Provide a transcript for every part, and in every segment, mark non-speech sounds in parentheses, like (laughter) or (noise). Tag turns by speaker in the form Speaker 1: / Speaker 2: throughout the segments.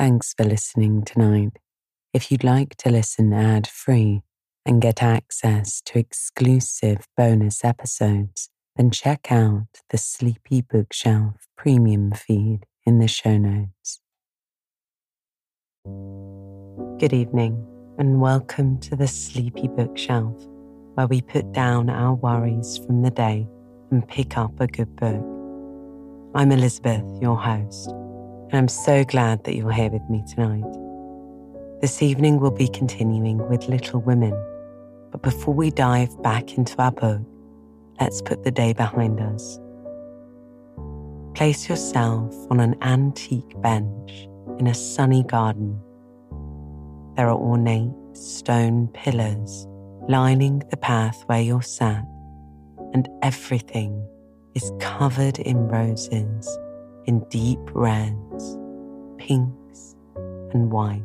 Speaker 1: Thanks for listening tonight. If you'd like to listen ad free and get access to exclusive bonus episodes, then check out the Sleepy Bookshelf premium feed in the show notes. Good evening, and welcome to the Sleepy Bookshelf, where we put down our worries from the day and pick up a good book. I'm Elizabeth, your host and I'm so glad that you're here with me tonight. This evening we'll be continuing with Little Women, but before we dive back into our book, let's put the day behind us. Place yourself on an antique bench in a sunny garden. There are ornate stone pillars lining the path where you're sat, and everything is covered in roses in deep reds, pinks, and whites.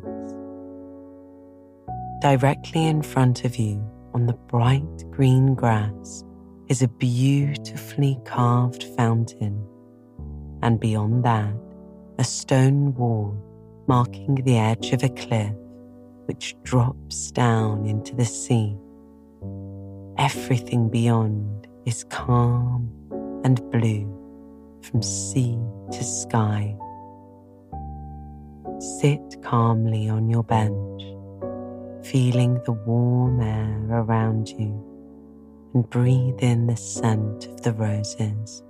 Speaker 1: Directly in front of you on the bright green grass is a beautifully carved fountain, and beyond that, a stone wall marking the edge of a cliff which drops down into the sea. Everything beyond is calm and blue from sea to sky. Sit calmly on your bench, feeling the warm air around you, and breathe in the scent of the roses.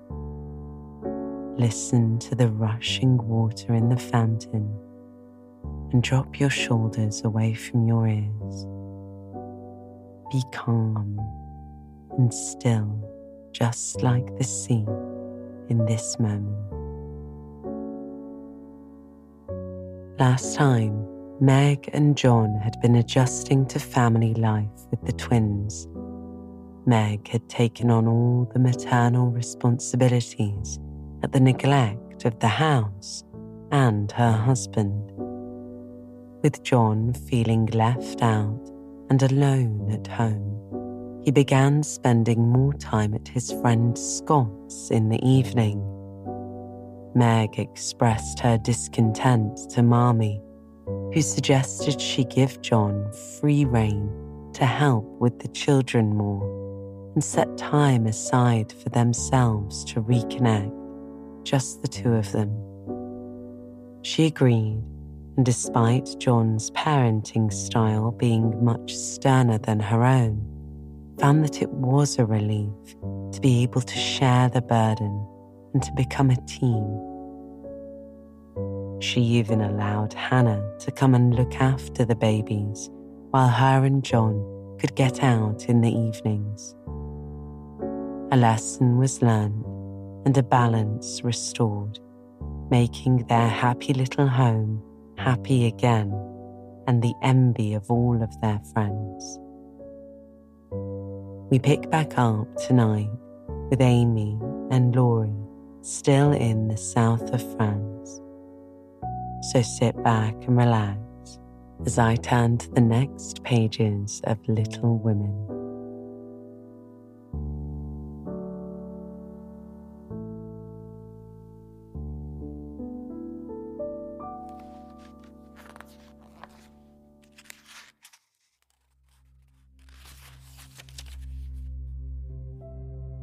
Speaker 1: Listen to the rushing water in the fountain and drop your shoulders away from your ears. Be calm and still, just like the sea in this moment. Last time, Meg and John had been adjusting to family life with the twins. Meg had taken on all the maternal responsibilities at the neglect of the house and her husband. With John feeling left out and alone at home, he began spending more time at his friend Scott's in the evening. Meg expressed her discontent to Marmee, who suggested she give John free rein to help with the children more and set time aside for themselves to reconnect, just the two of them. She agreed, and despite John's parenting style being much sterner than her own, found that it was a relief to be able to share the burden and to become a team. She even allowed Hannah to come and look after the babies while her and John could get out in the evenings. A lesson was learned and a balance restored, making their happy little home happy again and the envy of all of their friends. We pick back up tonight with Amy and Laurie still in the south of France. So sit back and relax as I turn to the next pages of Little Women.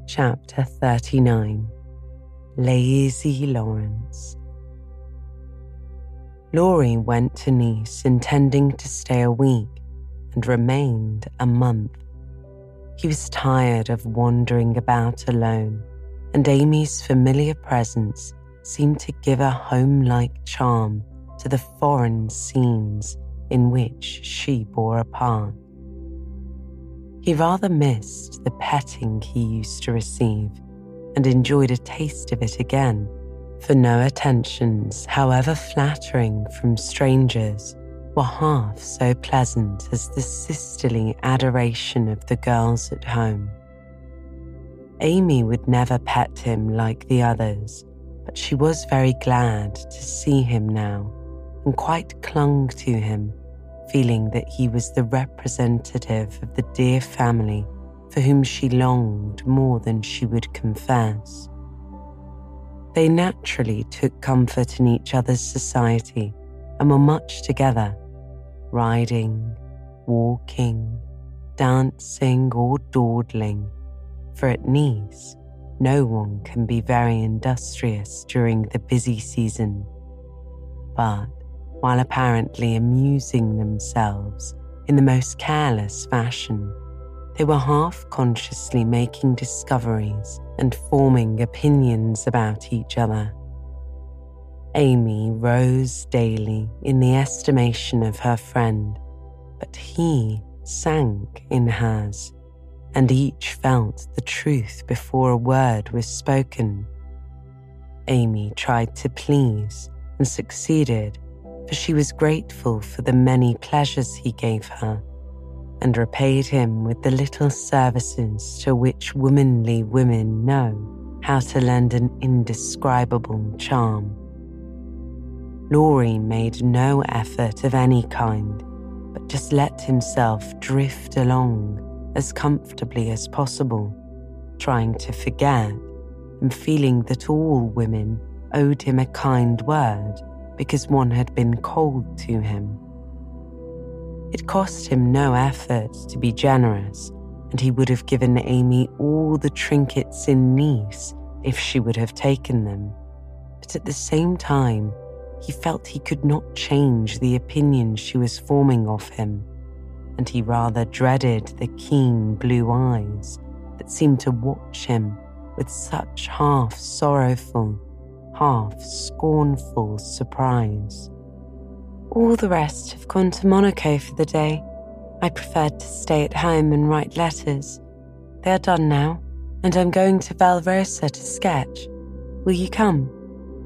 Speaker 1: Chapter 39 Lazy Lawrence. Laurie went to Nice intending to stay a week and remained a month. He was tired of wandering about alone, and Amy's familiar presence seemed to give a home like charm to the foreign scenes in which she bore a part. He rather missed the petting he used to receive and enjoyed a taste of it again, for no attentions, however flattering from strangers, were half so pleasant as the sisterly adoration of the girls at home. Amy would never pet him like the others, but she was very glad to see him now and quite clung to him feeling that he was the representative of the dear family for whom she longed more than she would confess. They naturally took comfort in each other's society and were much together, riding, walking, dancing, or dawdling, for at Nice, no one can be very industrious during the busy season. But while apparently amusing themselves in the most careless fashion, they were half consciously making discoveries and forming opinions about each other. Amy rose daily in the estimation of her friend, but he sank in hers, and each felt the truth before a word was spoken. Amy tried to please and succeeded, for she was grateful for the many pleasures he gave her and repaid him with the little services to which womanly women know how to lend an indescribable charm. Laurie made no effort of any kind, but just let himself drift along as comfortably as possible, trying to forget and feeling that all women owed him a kind word because one had been cold to him. It cost him no effort to be generous, and he would have given Amy all the trinkets in Nice if she would have taken them. But at the same time, he felt he could not change the opinion she was forming of him, and he rather dreaded the keen blue eyes that seemed to watch him with such half sorrowful, half scornful surprise. All the rest have gone to Monaco for the day. I preferred to stay at home and write letters. They are done now, and I'm going to Valrosa to sketch. Will you come?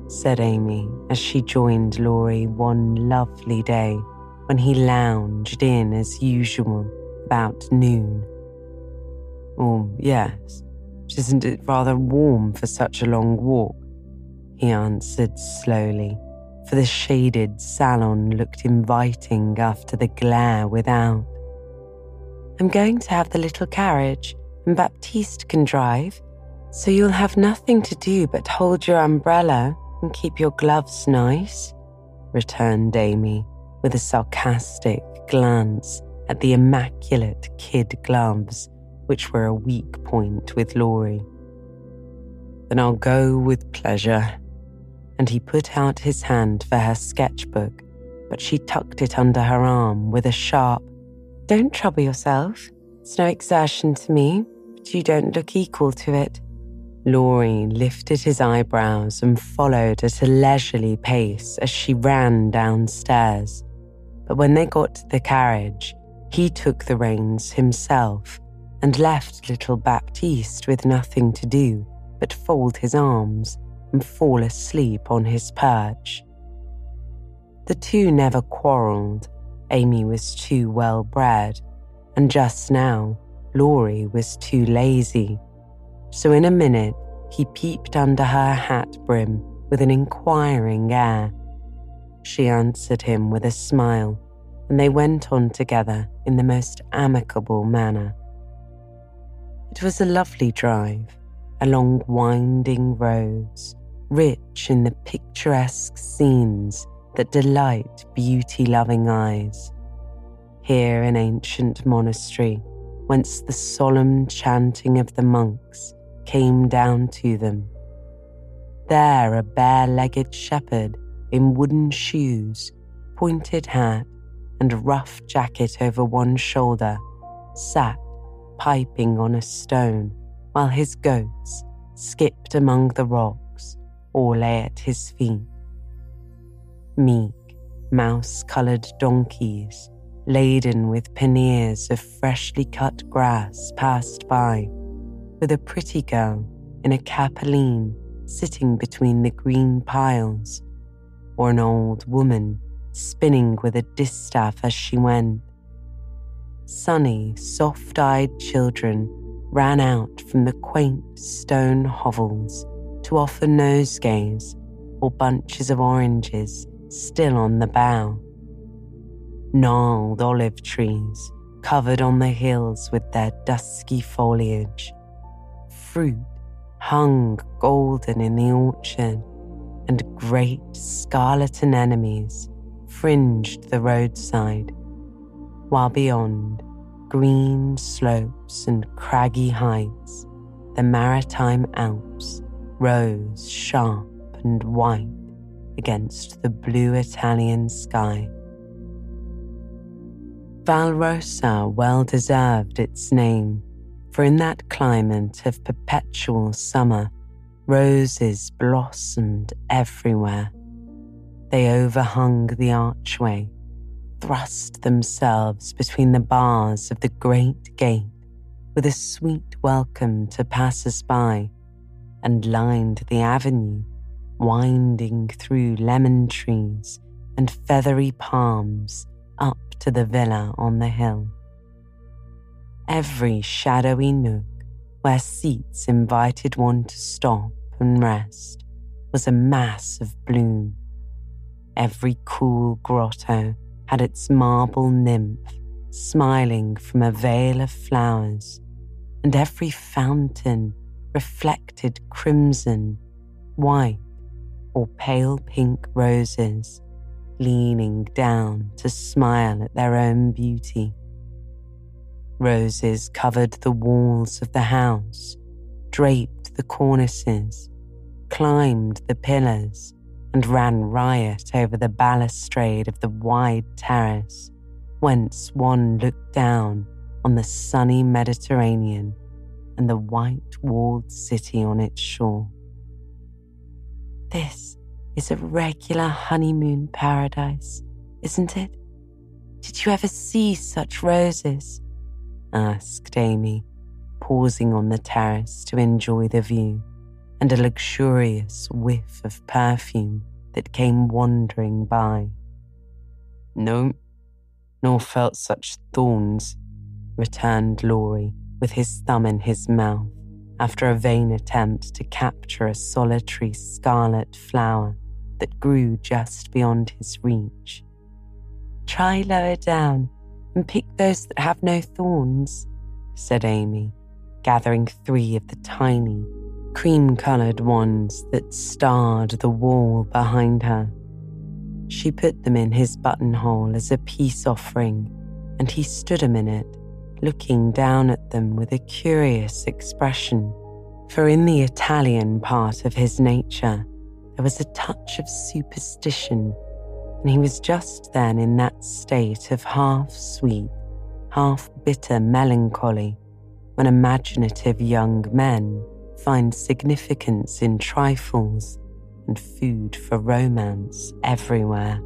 Speaker 1: said Amy as she joined Laurie one lovely day when he lounged in as usual about noon. Oh, yes. Isn't it rather warm for such a long walk? He answered slowly for the shaded salon looked inviting after the glare without. I'm going to have the little carriage, and Baptiste can drive, so you'll have nothing to do but hold your umbrella and keep your gloves nice, returned Amy with a sarcastic glance at the immaculate kid gloves, which were a weak point with Laurie. Then I'll go with pleasure and he put out his hand for her sketchbook, but she tucked it under her arm with a sharp, Don't trouble yourself. It's no exertion to me, but you don't look equal to it. Laurie lifted his eyebrows and followed at a leisurely pace as she ran downstairs. But when they got to the carriage, he took the reins himself and left little Baptiste with nothing to do but fold his arms and fall asleep on his perch. The two never quarrelled. Amy was too well bred, and just now, Laurie was too lazy. So in a minute, he peeped under her hat brim with an inquiring air. She answered him with a smile, and they went on together in the most amicable manner. It was a lovely drive, along winding roads, rich in the picturesque scenes that delight beauty loving eyes. Here, an ancient monastery, whence the solemn chanting of the monks came down to them. There, a bare legged shepherd in wooden shoes, pointed hat, and rough jacket over one shoulder sat piping on a stone while his goats skipped among the rocks or lay at his feet. Meek, mouse coloured donkeys, laden with panniers of freshly cut grass, passed by, with a pretty girl in a capeline sitting between the green piles, or an old woman spinning with a distaff as she went. Sunny, soft eyed children ran out from the quaint stone hovels to offer nosegays or bunches of oranges still on the bough. Gnarled olive trees covered on the hills with their dusky foliage. Fruit hung golden in the orchard, and great scarlet anemones fringed the roadside, while beyond, green slopes and craggy heights, the maritime Alps rose sharp and white against the blue Italian sky. Valrosa well deserved its name, for in that climate of perpetual summer, roses blossomed everywhere. They overhung the archway, thrust themselves between the bars of the great gate with a sweet welcome to passers by, and lined the avenue, winding through lemon trees and feathery palms up to the villa on the hill. Every shadowy nook where seats invited one to stop and rest was a mass of bloom. Every cool grotto had its marble nymph smiling from a veil of flowers, and every fountain reflected crimson, white, or pale pink roses leaning down to smile at their own beauty. Roses covered the walls of the house, draped the cornices, climbed the pillars, and ran riot over the balustrade of the wide terrace, whence one looked down on the sunny Mediterranean and the white walled city on its shore. This is a regular honeymoon paradise, isn't it? Did you ever see such roses? asked Amy, pausing on the terrace to enjoy the view and a luxurious whiff of perfume that came wandering by. No, nor felt such thorns, returned Laurie with his thumb in his mouth after a vain attempt to capture a solitary scarlet flower that grew just beyond his reach. Try lower down and pick those that have no thorns, said Amy, gathering three of the tiny, cream coloured ones that starred the wall behind her. She put them in his buttonhole as a peace offering, and he stood a minute, looking down at them with a curious expression. For in the Italian part of his nature, there was a touch of superstition, and he was just then in that state of half sweet, half bitter melancholy when imaginative young men find significance in trifles and food for romance everywhere.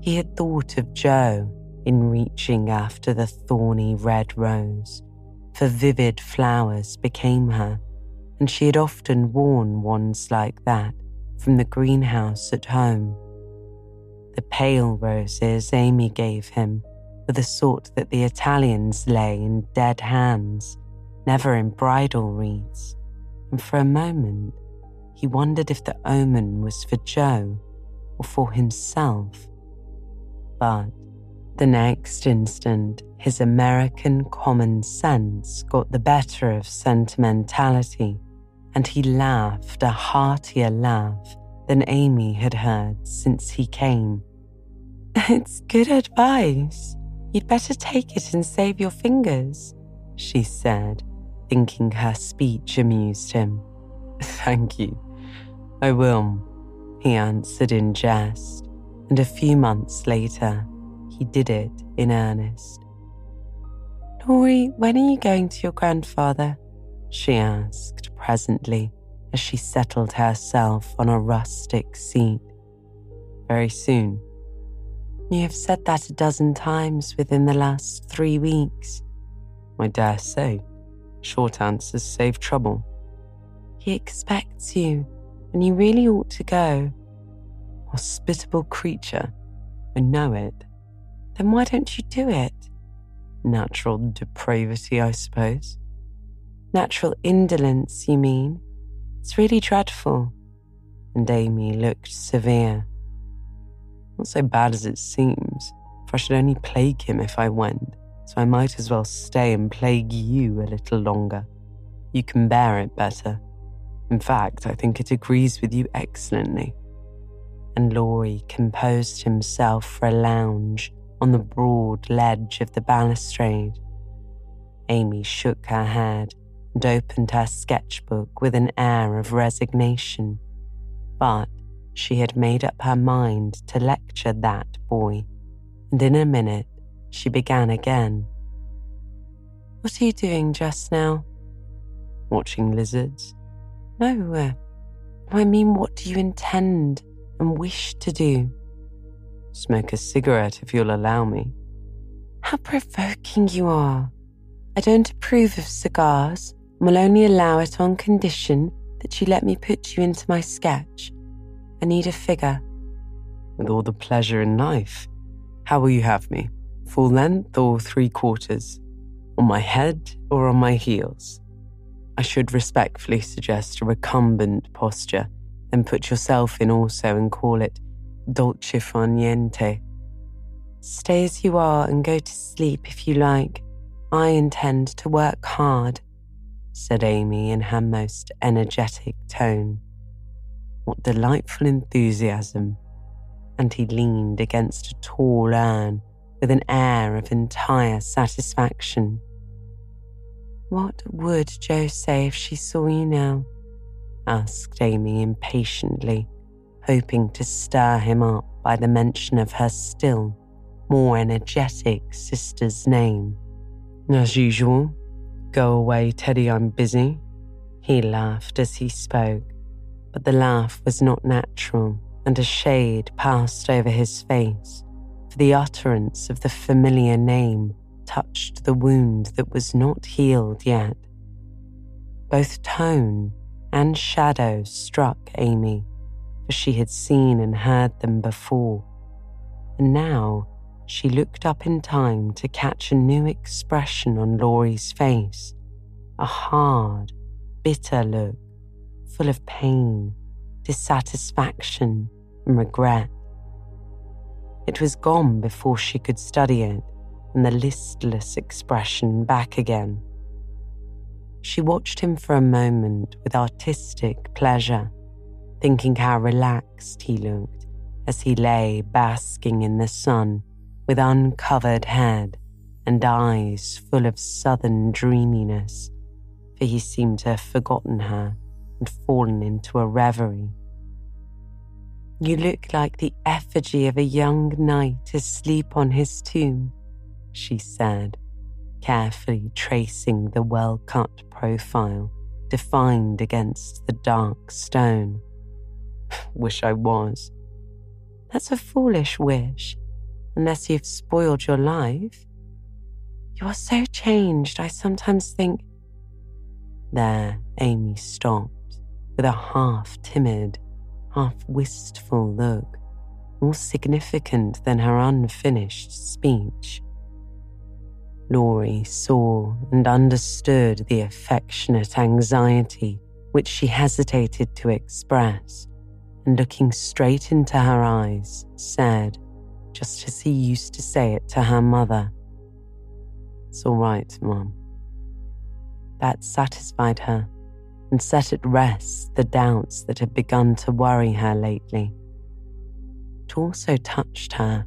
Speaker 1: He had thought of Jo in reaching after the thorny red rose, for vivid flowers became her and she had often worn ones like that from the greenhouse at home. The pale roses Amy gave him were the sort that the Italians lay in dead hands, never in bridal wreaths, and for a moment he wondered if the omen was for Jo or for himself. But the next instant, his American common sense got the better of sentimentality and he laughed a heartier laugh than Amy had heard since he came. (laughs) It's good advice. You'd better take it and save your fingers, she said, thinking her speech amused him. (laughs) Thank you. I will, he answered in jest, and a few months later, he did it in earnest. Laurie, when are you going to your grandfather? she asked presently as she settled herself on a rustic seat. Very soon. You have said that a dozen times within the last three weeks. I dare say. Short answers save trouble. He expects you, and you really ought to go. Hospitable creature. I know it. Then why don't you do it? Natural depravity, I suppose. Natural indolence, you mean? It's really dreadful. And Amy looked severe. Not so bad as it seems, for I should only plague him if I went, so I might as well stay and plague you a little longer. You can bear it better. In fact, I think it agrees with you excellently. and Laurie composed himself for a lounge on the broad ledge of the balustrade. Amy shook her head and opened her sketchbook with an air of resignation. But she had made up her mind to lecture that boy, and in a minute she began again. What are you doing just now? Watching lizards? No, uh, I mean, what do you intend and wish to do? Smoke a cigarette if you'll allow me. How provoking you are. I don't approve of cigars and will only allow it on condition that you let me put you into my sketch. I need a figure. With all the pleasure in life. How will you have me? Full length or three quarters? On my head or on my heels? I should respectfully suggest a recumbent posture, then put yourself in also and call it dolce far niente. Stay as you are and go to sleep if you like. I intend to work hard, said Amy in her most energetic tone. What delightful enthusiasm! And he leaned against a tall urn with an air of entire satisfaction. What would Jo say if she saw you now? asked Amy impatiently, hoping to stir him up by the mention of her still more energetic sister's name. As usual, go away, Teddy, I'm busy. He laughed as he spoke, but the laugh was not natural, and a shade passed over his face, for the utterance of the familiar name touched the wound that was not healed yet. Both tone and shadow struck Amy, she had seen and heard them before. And now she looked up in time to catch a new expression on Laurie's face a hard, bitter look, full of pain, dissatisfaction, and regret. It was gone before she could study it and the listless expression back again. She watched him for a moment with artistic pleasure, thinking how relaxed he looked as he lay basking in the sun with uncovered head and eyes full of southern dreaminess, for he seemed to have forgotten her and fallen into a reverie. You look like the effigy of a young knight asleep on his tomb, she said, carefully tracing the well cut profile defined against the dark stone. Wish I was. That's a foolish wish, unless you've spoiled your life. You are so changed, I sometimes think. There, Amy stopped with a half timid, half wistful look, more significant than her unfinished speech. Laurie saw and understood the affectionate anxiety which she hesitated to express, and looking straight into her eyes, said, just as he used to say it to her mother, It's all right, Mum. That satisfied her and set at rest the doubts that had begun to worry her lately. It also touched her,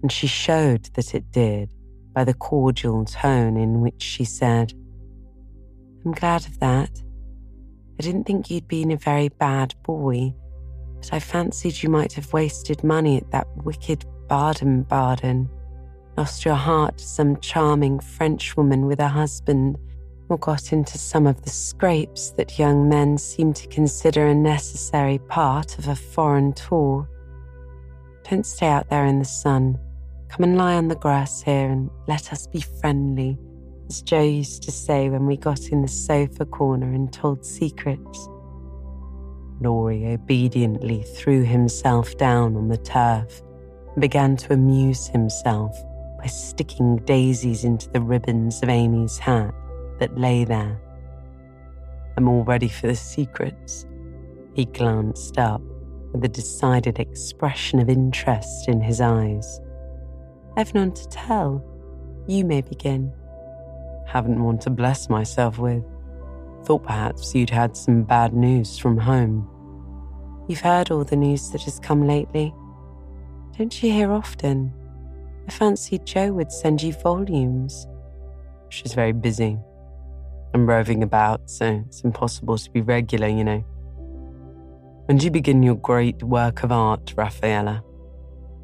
Speaker 1: and she showed that it did by the cordial tone in which she said, I'm glad of that. I didn't think you'd been a very bad boy, but I fancied you might have wasted money at that wicked Baden Baden, lost your heart to some charming Frenchwoman with a husband, or got into some of the scrapes that young men seem to consider a necessary part of a foreign tour. Don't stay out there in the sun. Come and lie on the grass here and let us be friendly, as Jo used to say when we got in the sofa corner and told secrets. Laurie obediently threw himself down on the turf and began to amuse himself by sticking daisies into the ribbons of Amy's hat that lay there. I'm all ready for the secrets. He glanced up with a decided expression of interest in his eyes. I've none to tell. You may begin. Haven't one to bless myself with. Thought perhaps you'd had some bad news from home. You've heard all the news that has come lately. Don't you hear often? I fancied Jo would send you volumes.
Speaker 2: She's very busy. I'm roving about, so it's impossible to be regular, you know. When do you begin your great work of art, Raphaela?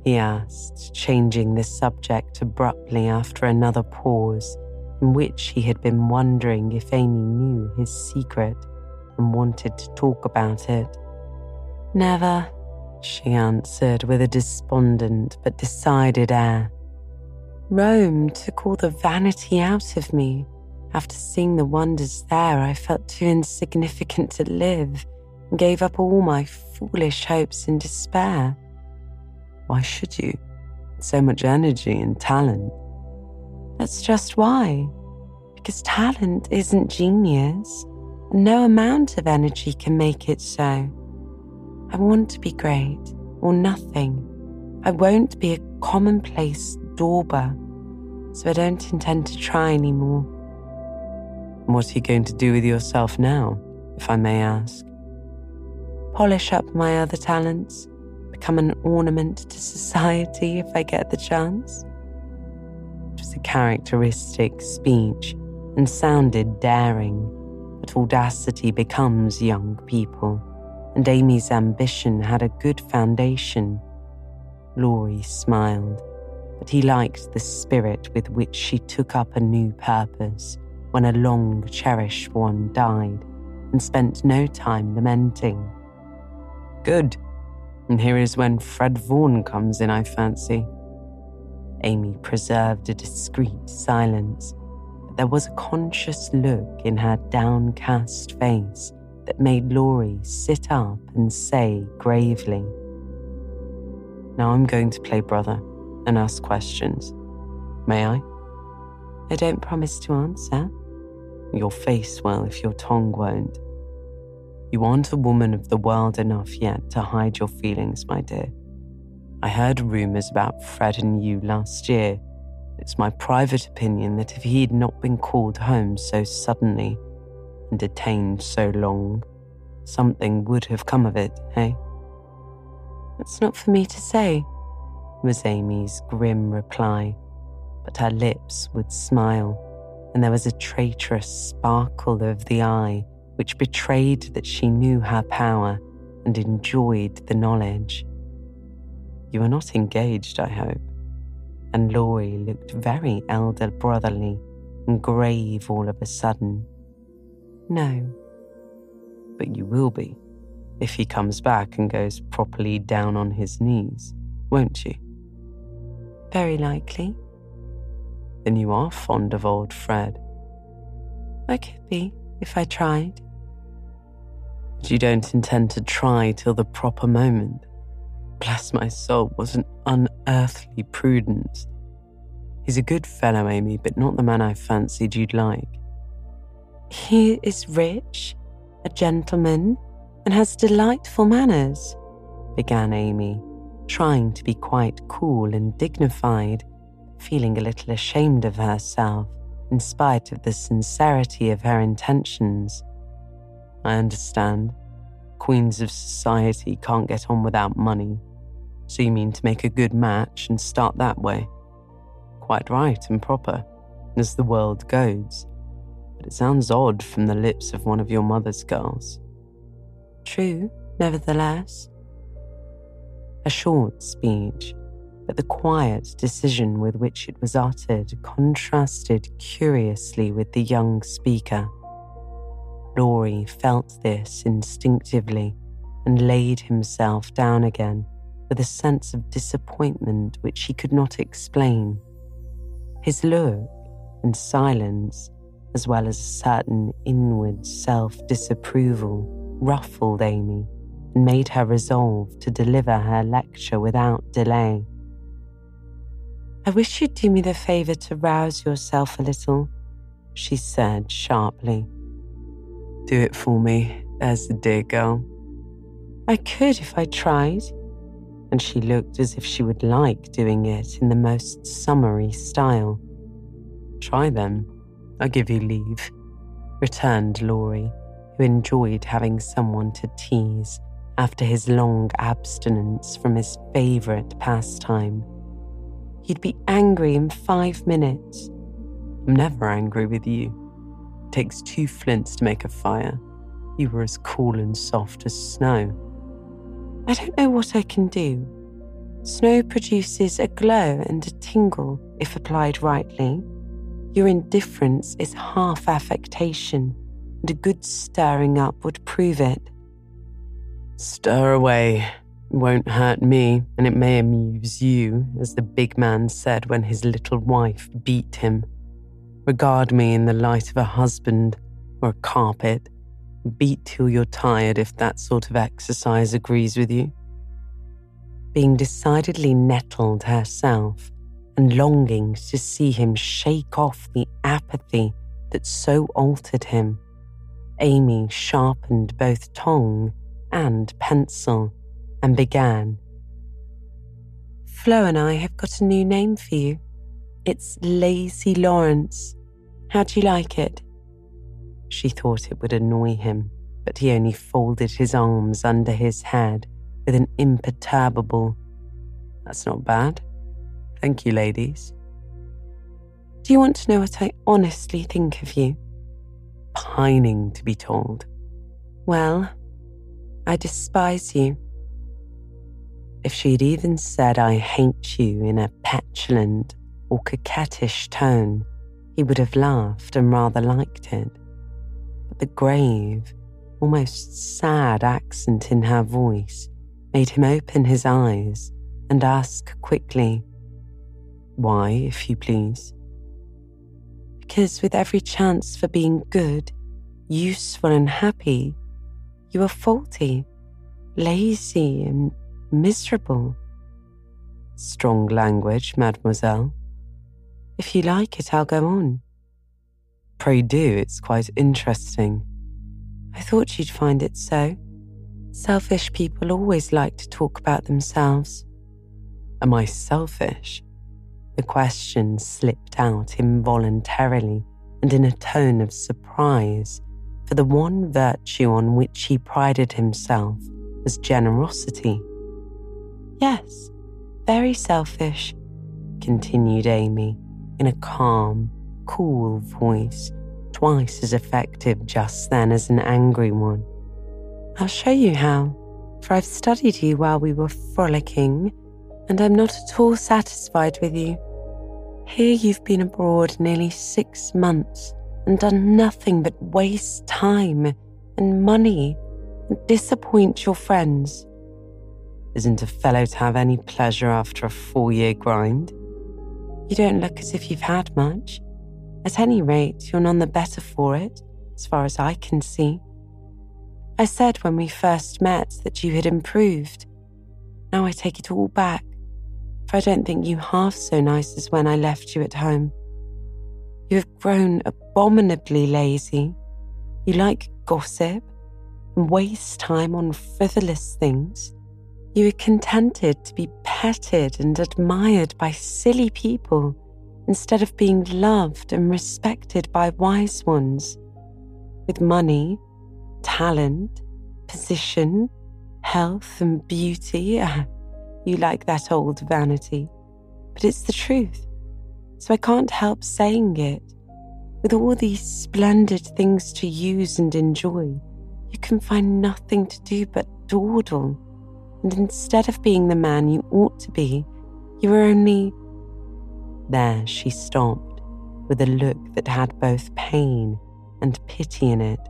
Speaker 1: He asked, changing the subject abruptly after another pause in which he had been wondering if Amy knew his secret and wanted to talk about it. Never, she answered with a despondent but decided air. Rome took all the vanity out of me. After seeing the wonders there, I felt too insignificant to live and gave up all my foolish hopes in despair.
Speaker 2: Why should you? So much energy and talent.
Speaker 1: That's just why. Because talent isn't genius, and no amount of energy can make it so. I want to be great or nothing. I won't be a commonplace dauber, so I don't intend to try anymore.
Speaker 2: What are you going to do with yourself now, if I may ask?
Speaker 1: Polish up my other talents, become an ornament to society if I get the chance. It was a characteristic speech and sounded daring, but audacity becomes young people and Amy's ambition had a good foundation. Laurie smiled, but he liked the spirit with which she took up a new purpose when a long cherished one died and spent no time lamenting.
Speaker 2: Good. And here is when Fred Vaughan comes in, I fancy.
Speaker 1: Amy preserved a discreet silence, but there was a conscious look in her downcast face that made Laurie sit up and say gravely, Now I'm going to play brother and ask questions. May I? I don't promise to answer.
Speaker 2: Your face will if your tongue won't. You aren't a woman of the world enough yet to hide your feelings, my dear. I heard rumours about Fred and you last year. It's my private opinion that if he had not been called home so suddenly, and detained so long, something would have come of it, eh?
Speaker 1: It's not for me to say, was Amy's grim reply, but her lips would smile, and there was a traitorous sparkle of the eye which betrayed that she knew her power and enjoyed the knowledge. You are not engaged, I hope. And Laurie looked very elder brotherly and grave all of a sudden. No.
Speaker 2: But you will be, if he comes back and goes properly down on his knees, won't you?
Speaker 1: Very likely.
Speaker 2: Then you are fond of old Fred.
Speaker 1: I could be, if I tried.
Speaker 2: But you don't intend to try till the proper moment. Bless my soul, was an unearthly prudence. He's a good fellow, Amy, but not the man I fancied you'd like.
Speaker 1: He is rich, a gentleman, and has delightful manners, began Amy, trying to be quite cool and dignified, feeling a little ashamed of herself in spite of the sincerity of her intentions.
Speaker 2: I understand. Queens of society can't get on without money. So you mean to make a good match and start that way? Quite right and proper, as the world goes but it sounds odd from the lips of one of your mother's girls.
Speaker 1: True, nevertheless. A short speech, but the quiet decision with which it was uttered contrasted curiously with the young speaker. Laurie felt this instinctively and laid himself down again with a sense of disappointment which he could not explain. His look and silence as well as a certain inward self disapproval, ruffled Amy and made her resolve to deliver her lecture without delay. I wish you'd do me the favour to rouse yourself a little, she said sharply.
Speaker 2: Do it for me, there's the dear girl.
Speaker 1: I could if I tried, and she looked as if she would like doing it in the most summary style.
Speaker 2: Try then, I give you leave,
Speaker 1: returned Laurie, who enjoyed having someone to tease after his long abstinence from his favourite pastime. He'd be angry in five minutes. I'm never angry with you. It takes two flints to make a fire. You were as cool and soft as snow. I don't know what I can do. Snow produces a glow and a tingle if applied rightly. Your indifference is half affectation, and a good stirring up would prove it. Stir away. It won't hurt me, and it may amuse you, as the big man said when his little wife beat him. Regard me in the light of a husband or a carpet. Beat till you're tired if that sort of exercise agrees with you. Being decidedly nettled herself and longings to see him shake off the apathy that so altered him, Amy sharpened both tongue and pencil and began. Flo and I have got a new name for you. It's Lazy Lawrence. How do you like it? She thought it would annoy him, but he only folded his arms under his head with an imperturbable, That's not bad. Thank you, ladies. Do you want to know what I honestly think of you? Pining to be told. Well, I despise you. If she'd even said, I hate you in a petulant or coquettish tone, he would have laughed and rather liked it. But the grave, almost sad accent in her voice made him open his eyes and ask quickly, Why, if you please? Because with every chance for being good, useful, and happy, you are faulty, lazy, and miserable. Strong language, mademoiselle. If you like it, I'll go on. Pray do, it's quite interesting. I thought you'd find it so. Selfish people always like to talk about themselves. Am I selfish? The question slipped out involuntarily and in a tone of surprise, for the one virtue on which he prided himself was generosity. Yes, very selfish, continued Amy in a calm, cool voice, twice as effective just then as an angry one. I'll show you how, for I've studied you while we were frolicking, and I'm not at all satisfied with you. Here you've been abroad nearly six months and done nothing but waste time and money and disappoint your friends. Isn't a fellow to have any pleasure after a four year grind? You don't look as if you've had much. At any rate, you're none the better for it, as far as I can see. I said when we first met that you had improved. Now I take it all back, for I don't think you half so nice as when I left you at home. You have grown abominably lazy. You like gossip and waste time on frivolous things. You are contented to be petted and admired by silly people instead of being loved and respected by wise ones. With money, talent, position, health, and beauty, uh, you like that old vanity. But it's the truth, so I can't help saying it. With all these splendid things to use and enjoy, you can find nothing to do but dawdle and instead of being the man you ought to be, you are only. There she stopped, with a look that had both pain and pity in it.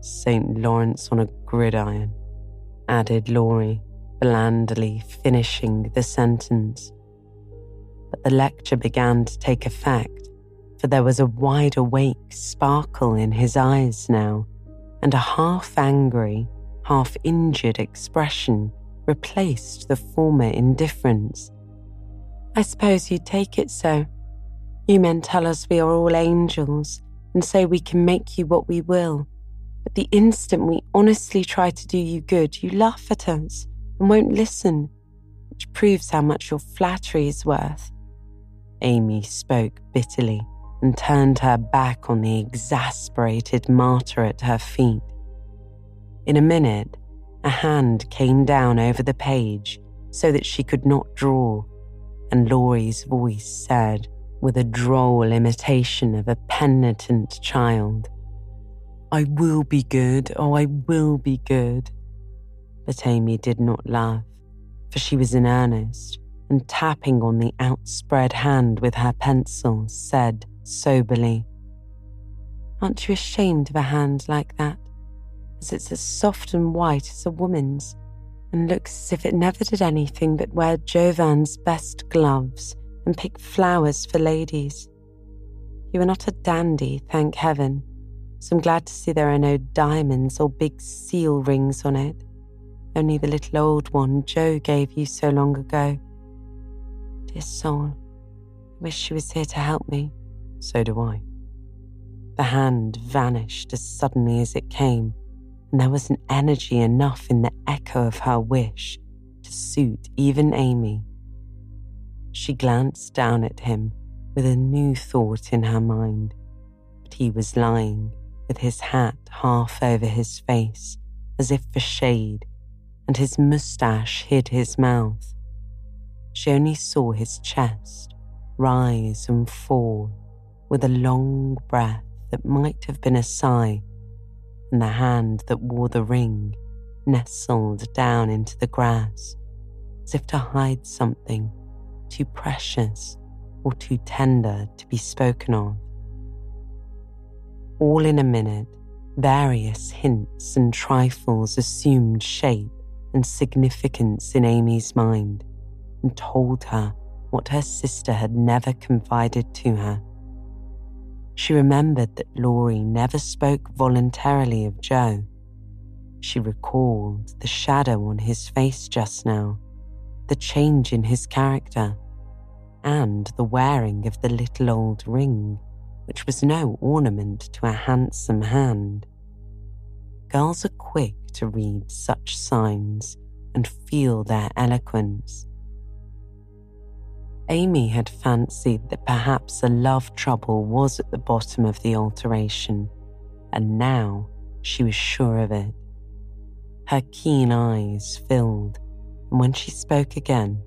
Speaker 1: St. Lawrence on a gridiron, added Laurie, blandly finishing the sentence. But the lecture began to take effect, for there was a wide awake sparkle in his eyes now, and a half angry, half injured expression replaced the former indifference. I suppose you'd take it so. You men tell us we are all angels and say we can make you what we will. But the instant we honestly try to do you good, you laugh at us and won't listen, which proves how much your flattery is worth. Amy spoke bitterly and turned her back on the exasperated martyr at her feet. In a minute, a hand came down over the page so that she could not draw, and Laurie's voice said, with a droll imitation of a penitent child, I will be good, oh, I will be good. But Amy did not laugh, for she was in earnest, and tapping on the outspread hand with her pencil, said soberly, Aren't you ashamed of a hand like that? As it's as soft and white as a woman's, and looks as if it never did anything but wear Jouvin's best gloves and pick flowers for ladies. You are not a dandy, thank heaven, so I'm glad to see there are no diamonds or big seal rings on it, only the little old one Jo gave you so long ago. Dear soul, I wish she was here to help me.
Speaker 2: So do I.
Speaker 1: The hand vanished as suddenly as it came, and there was an energy enough in the echo of her wish to suit even Amy. She glanced down at him with a new thought in her mind, but he was lying with his hat half over his face as if for shade, and his moustache hid his mouth. She only saw his chest rise and fall with a long breath that might have been a sigh, and the hand that wore the ring nestled down into the grass as if to hide something too precious or too tender to be spoken of. All in a minute, various hints and trifles assumed shape and significance in Amy's mind and told her what her sister had never confided to her. She remembered that Laurie never spoke voluntarily of Jo. She recalled the shadow on his face just now, the change in his character, and the wearing of the little old ring, which was no ornament to a handsome hand. Girls are quick to read such signs and feel their eloquence. Amy had fancied that perhaps a love trouble was at the bottom of the alteration, and now she was sure of it. Her keen eyes filled, and when she spoke again,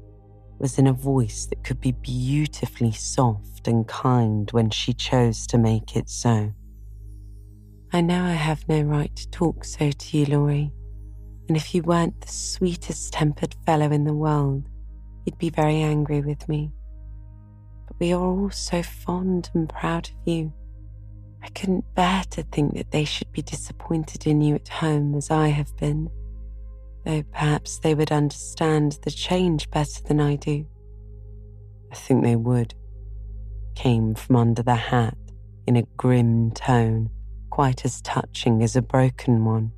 Speaker 1: was in a voice that could be beautifully soft and kind when she chose to make it so. I know I have no right to talk so to you, Laurie, and if you weren't the sweetest tempered fellow in the world, you'd be very angry with me. But we are all so fond and proud of you. I couldn't bear to think that they should be disappointed in you at home as I have been though perhaps they would understand the change better than I do.
Speaker 2: I think they would,
Speaker 1: came from under the hat in a grim tone, quite as touching as a broken one.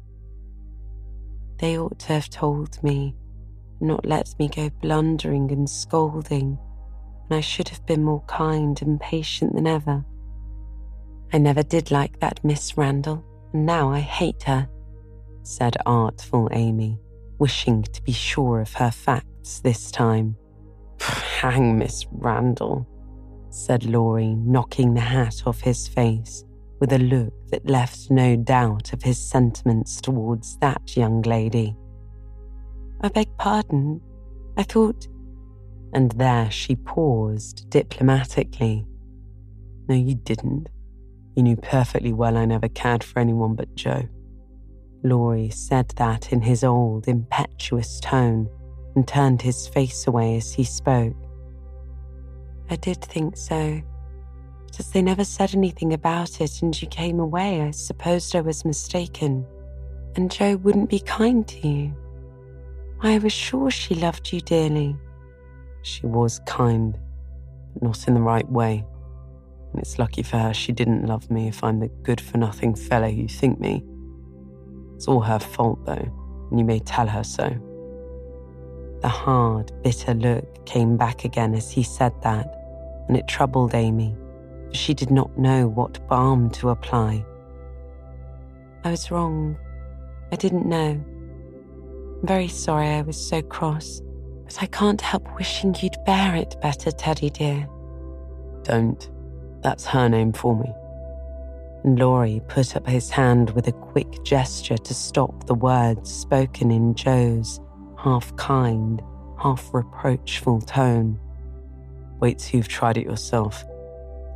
Speaker 1: They ought to have told me, not let me go blundering and scolding, and I should have been more kind and patient than ever. I never did like that Miss Randal, and now I hate her, said artful Amy wishing to be sure of her facts this time.
Speaker 2: Hang Miss Randal,
Speaker 1: said Laurie, knocking the hat off his face with a look that left no doubt of his sentiments towards that young lady. I beg pardon. I thought. And there she paused diplomatically.
Speaker 2: No, you didn't. You knew perfectly well I never cared for anyone but Jo.
Speaker 1: Laurie said that in his old, impetuous tone and turned his face away as he spoke. I did think so. As they never said anything about it and you came away, I supposed I was mistaken. And Jo wouldn't be kind to you. I was sure she loved you dearly.
Speaker 2: She was kind, but not in the right way. And it's lucky for her she didn't love me if I'm the good for nothing fellow you think me. It's all her fault, though, and you may tell her so.
Speaker 1: The hard, bitter look came back again as he said that, and it troubled Amy, she did not know what balm to apply. I was wrong. I didn't know. I'm very sorry I was so cross, but I can't help wishing you'd bear it better, Teddy dear.
Speaker 2: Don't. That's her name for me.
Speaker 1: and Laurie put up his hand with a quick gesture to stop the words spoken in Jo's half kind, half reproachful tone.
Speaker 2: Wait till you've tried it yourself,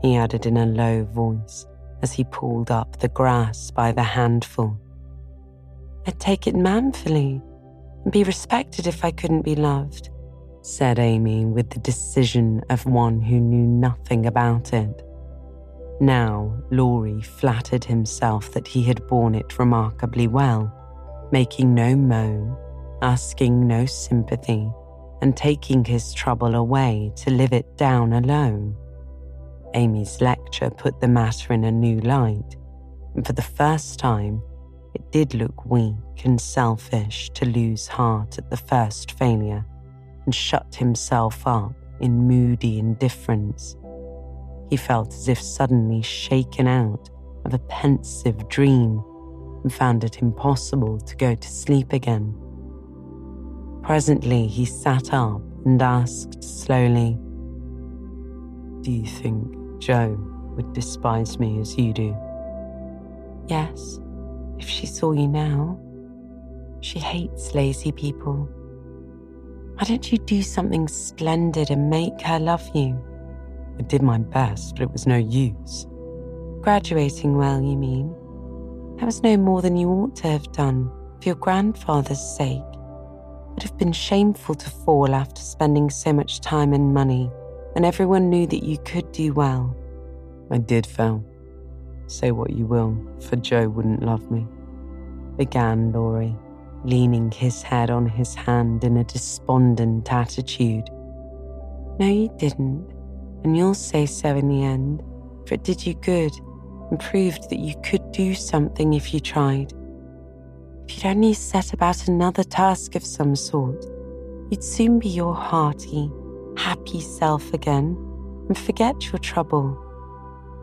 Speaker 2: he added in a low voice as he pulled up the grass by the handful.
Speaker 1: I'd take it manfully and be respected if I couldn't be loved, said Amy with the decision of one who knew nothing about it. Now, Laurie flattered himself that he had borne it remarkably well, making no moan, asking no sympathy, and taking his trouble away to live it down alone. Amy's lecture put the matter in a new light, and for the first time, it did look weak and selfish to lose heart at the first failure and shut himself up in moody indifference. He felt as if suddenly shaken out of a pensive dream and found it impossible to go to sleep again. Presently, he sat up and asked slowly,
Speaker 2: Do you think Jo would despise me as you do?
Speaker 1: Yes, if she saw you now. She hates lazy people. Why don't you do something splendid and make her love you?
Speaker 2: I did my best, but it was no use.
Speaker 1: Graduating well, you mean? That was no more than you ought to have done, for your grandfather's sake. It would have been shameful to fall after spending so much time and money when everyone knew that you could do well.
Speaker 2: I did fail. Say what you will, for Jo wouldn't love me.
Speaker 1: Began Laurie, leaning his head on his hand in a despondent attitude. No, you didn't and you'll say so in the end, for it did you good and proved that you could do something if you tried. If you'd only set about another task of some sort, you'd soon be your hearty, happy self again and forget your trouble.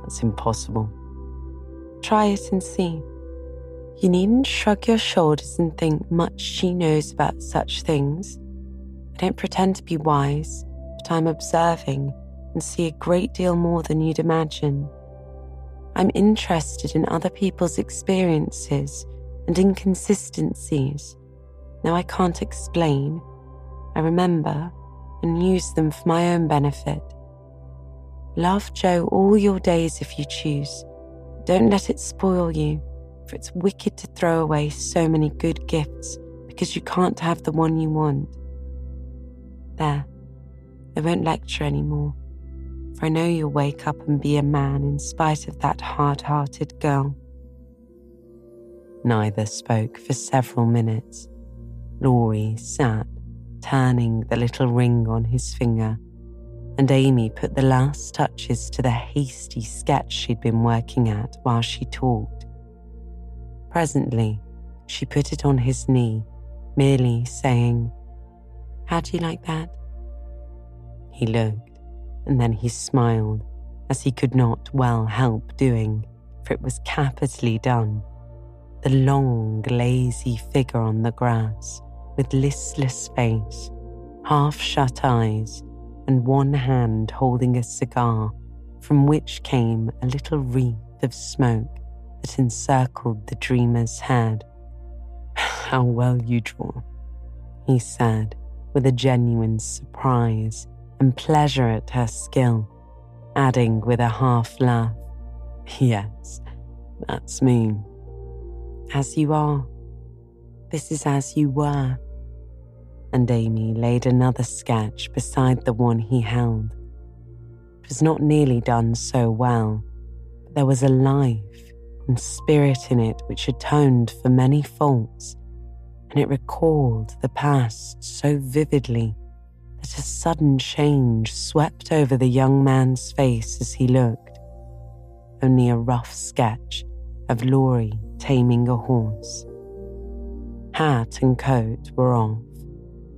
Speaker 2: That's impossible.
Speaker 1: Try it and see. You needn't shrug your shoulders and think much she knows about such things. I don't pretend to be wise, but I'm observing and see a great deal more than you'd imagine. I'm interested in other people's experiences and inconsistencies. Now I can't explain. I remember and use them for my own benefit. Love Jo all your days if you choose. Don't let it spoil you, for it's wicked to throw away so many good gifts because you can't have the one you want. There, I won't lecture anymore for I know you'll wake up and be a man in spite of that hard hearted girl. Neither spoke for several minutes. Laurie sat, turning the little ring on his finger, and Amy put the last touches to the hasty sketch she'd been working at while she talked. Presently, she put it on his knee, merely saying, How do you like that? He looked and then he smiled, as he could not well help doing, for it was capitally done. The long, lazy figure on the grass, with listless face, half shut eyes, and one hand holding a cigar, from which came a little wreath of smoke that encircled the dreamer's head. (sighs)
Speaker 2: How well you draw,
Speaker 1: he said, with a genuine surprise and pleasure at her skill, adding with a half laugh,
Speaker 2: Yes, that's me.
Speaker 1: As you are. This is as you were. And Amy laid another sketch beside the one he held. It was not nearly done so well, but there was a life and spirit in it which atoned for many faults, and it recalled the past so vividly that a sudden change swept over the young man's face as he looked. Only a rough sketch of Laurie taming a horse. Hat and coat were off,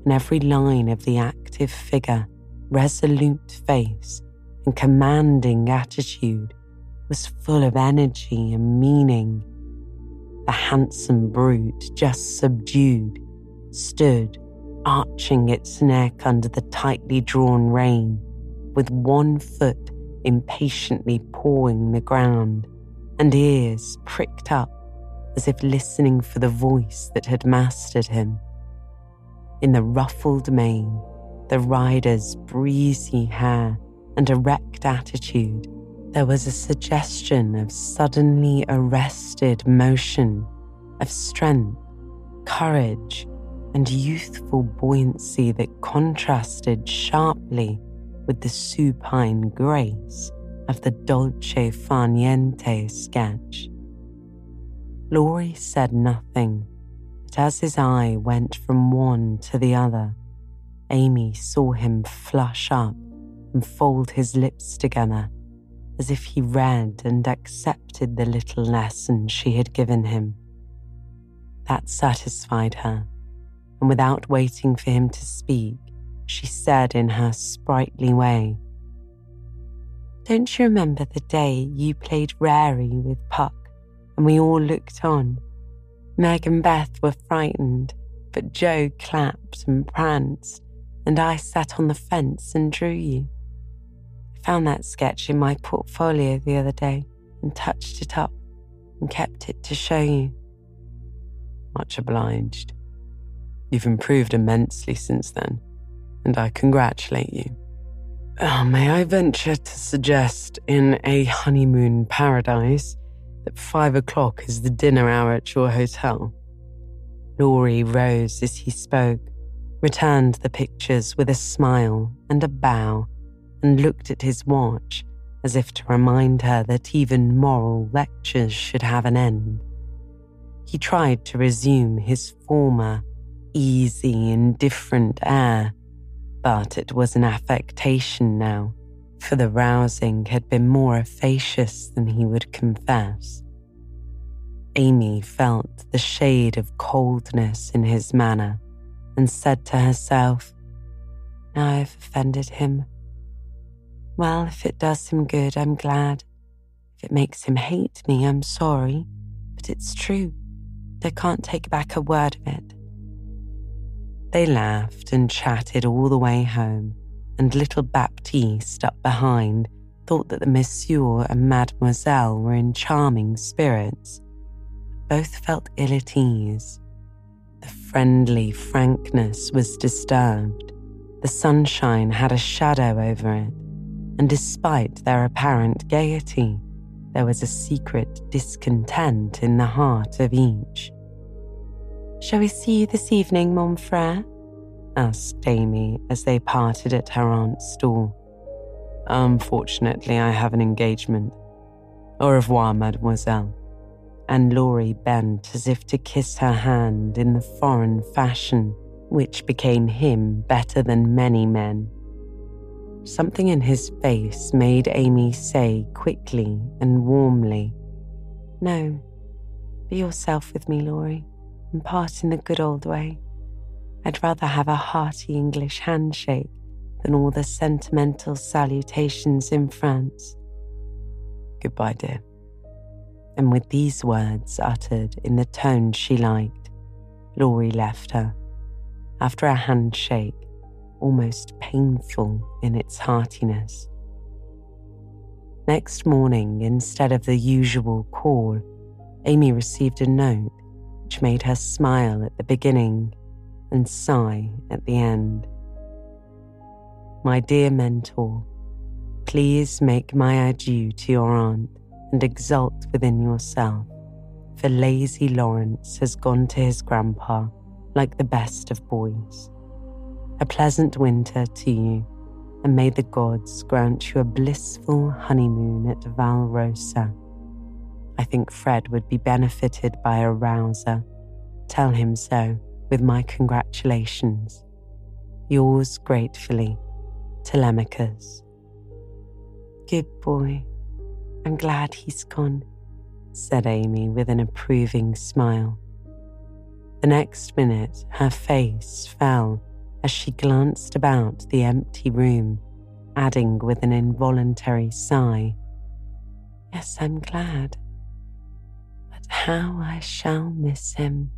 Speaker 1: and every line of the active figure, resolute face, and commanding attitude was full of energy and meaning. The handsome brute, just subdued, stood arching its neck under the tightly drawn rein, with one foot impatiently pawing the ground and ears pricked up as if listening for the voice that had mastered him. In the ruffled mane, the rider's breezy hair, and erect attitude, there was a suggestion of suddenly arrested motion, of strength, courage, and youthful buoyancy that contrasted sharply with the supine grace of the dolce far niente sketch. Laurie said nothing, but as his eye went from one to the other, Amy saw him flush up and fold his lips together as if he read and accepted the little lesson she had given him. That satisfied her, and without waiting for him to speak, she said in her sprightly way, Don't you remember the day you played Rarey with Puck and we all looked on? Meg and Beth were frightened, but Jo clapped and pranced, and I sat on the fence and drew you. I found that sketch in my portfolio the other day and touched it up and kept it to show you.
Speaker 2: Much obliged. You've improved immensely since then, and I congratulate you. Oh, may I venture to suggest in a honeymoon paradise that five o'clock is the dinner hour at your hotel?
Speaker 1: Laurie rose as he spoke, returned the pictures with a smile and a bow, and looked at his watch as if to remind her that even moral lectures should have an end. He tried to resume his former easy, indifferent air, but it was an affectation now, for the rousing had been more efficacious than he would confess. Amy felt the shade of coldness in his manner and said to herself, Now I've offended him. Well, if it does him good, I'm glad. If it makes him hate me, I'm sorry. But it's true. I can't take back a word of it. They laughed and chatted all the way home, and little Baptiste up behind thought that the Monsieur and Mademoiselle were in charming spirits. Both felt ill at ease. The friendly frankness was disturbed. The sunshine had a shadow over it, and despite their apparent gaiety, there was a secret discontent in the heart of each. Shall we see you this evening, mon frere? Asked Amy as they parted at her aunt's door.
Speaker 2: Unfortunately, I have an engagement. Au revoir, mademoiselle.
Speaker 1: And Laurie bent as if to kiss her hand in the foreign fashion which became him better than many men. Something in his face made Amy say quickly and warmly, No, be yourself with me, Laurie and part in the good old way. I'd rather have a hearty English handshake than all the sentimental salutations in France.
Speaker 2: Goodbye, dear.
Speaker 1: And with these words uttered in the tone she liked, Laurie left her. After a handshake, almost painful in its heartiness. Next morning, instead of the usual call, Amy received a note which made her smile at the beginning and sigh at the end. My dear mentor, please make my adieu to your aunt and exult within yourself, for lazy Lawrence has gone to his grandpa like the best of boys. A pleasant winter to you, and may the gods grant you a blissful honeymoon at Valrosa I think Fred would be benefited by a rouser. Tell him so with my congratulations. Yours gratefully, Telemachus. Good boy. I'm glad he's gone, said Amy with an approving smile. The next minute, her face fell as she glanced about the empty room, adding with an involuntary sigh, Yes, I'm glad But how I shall miss him.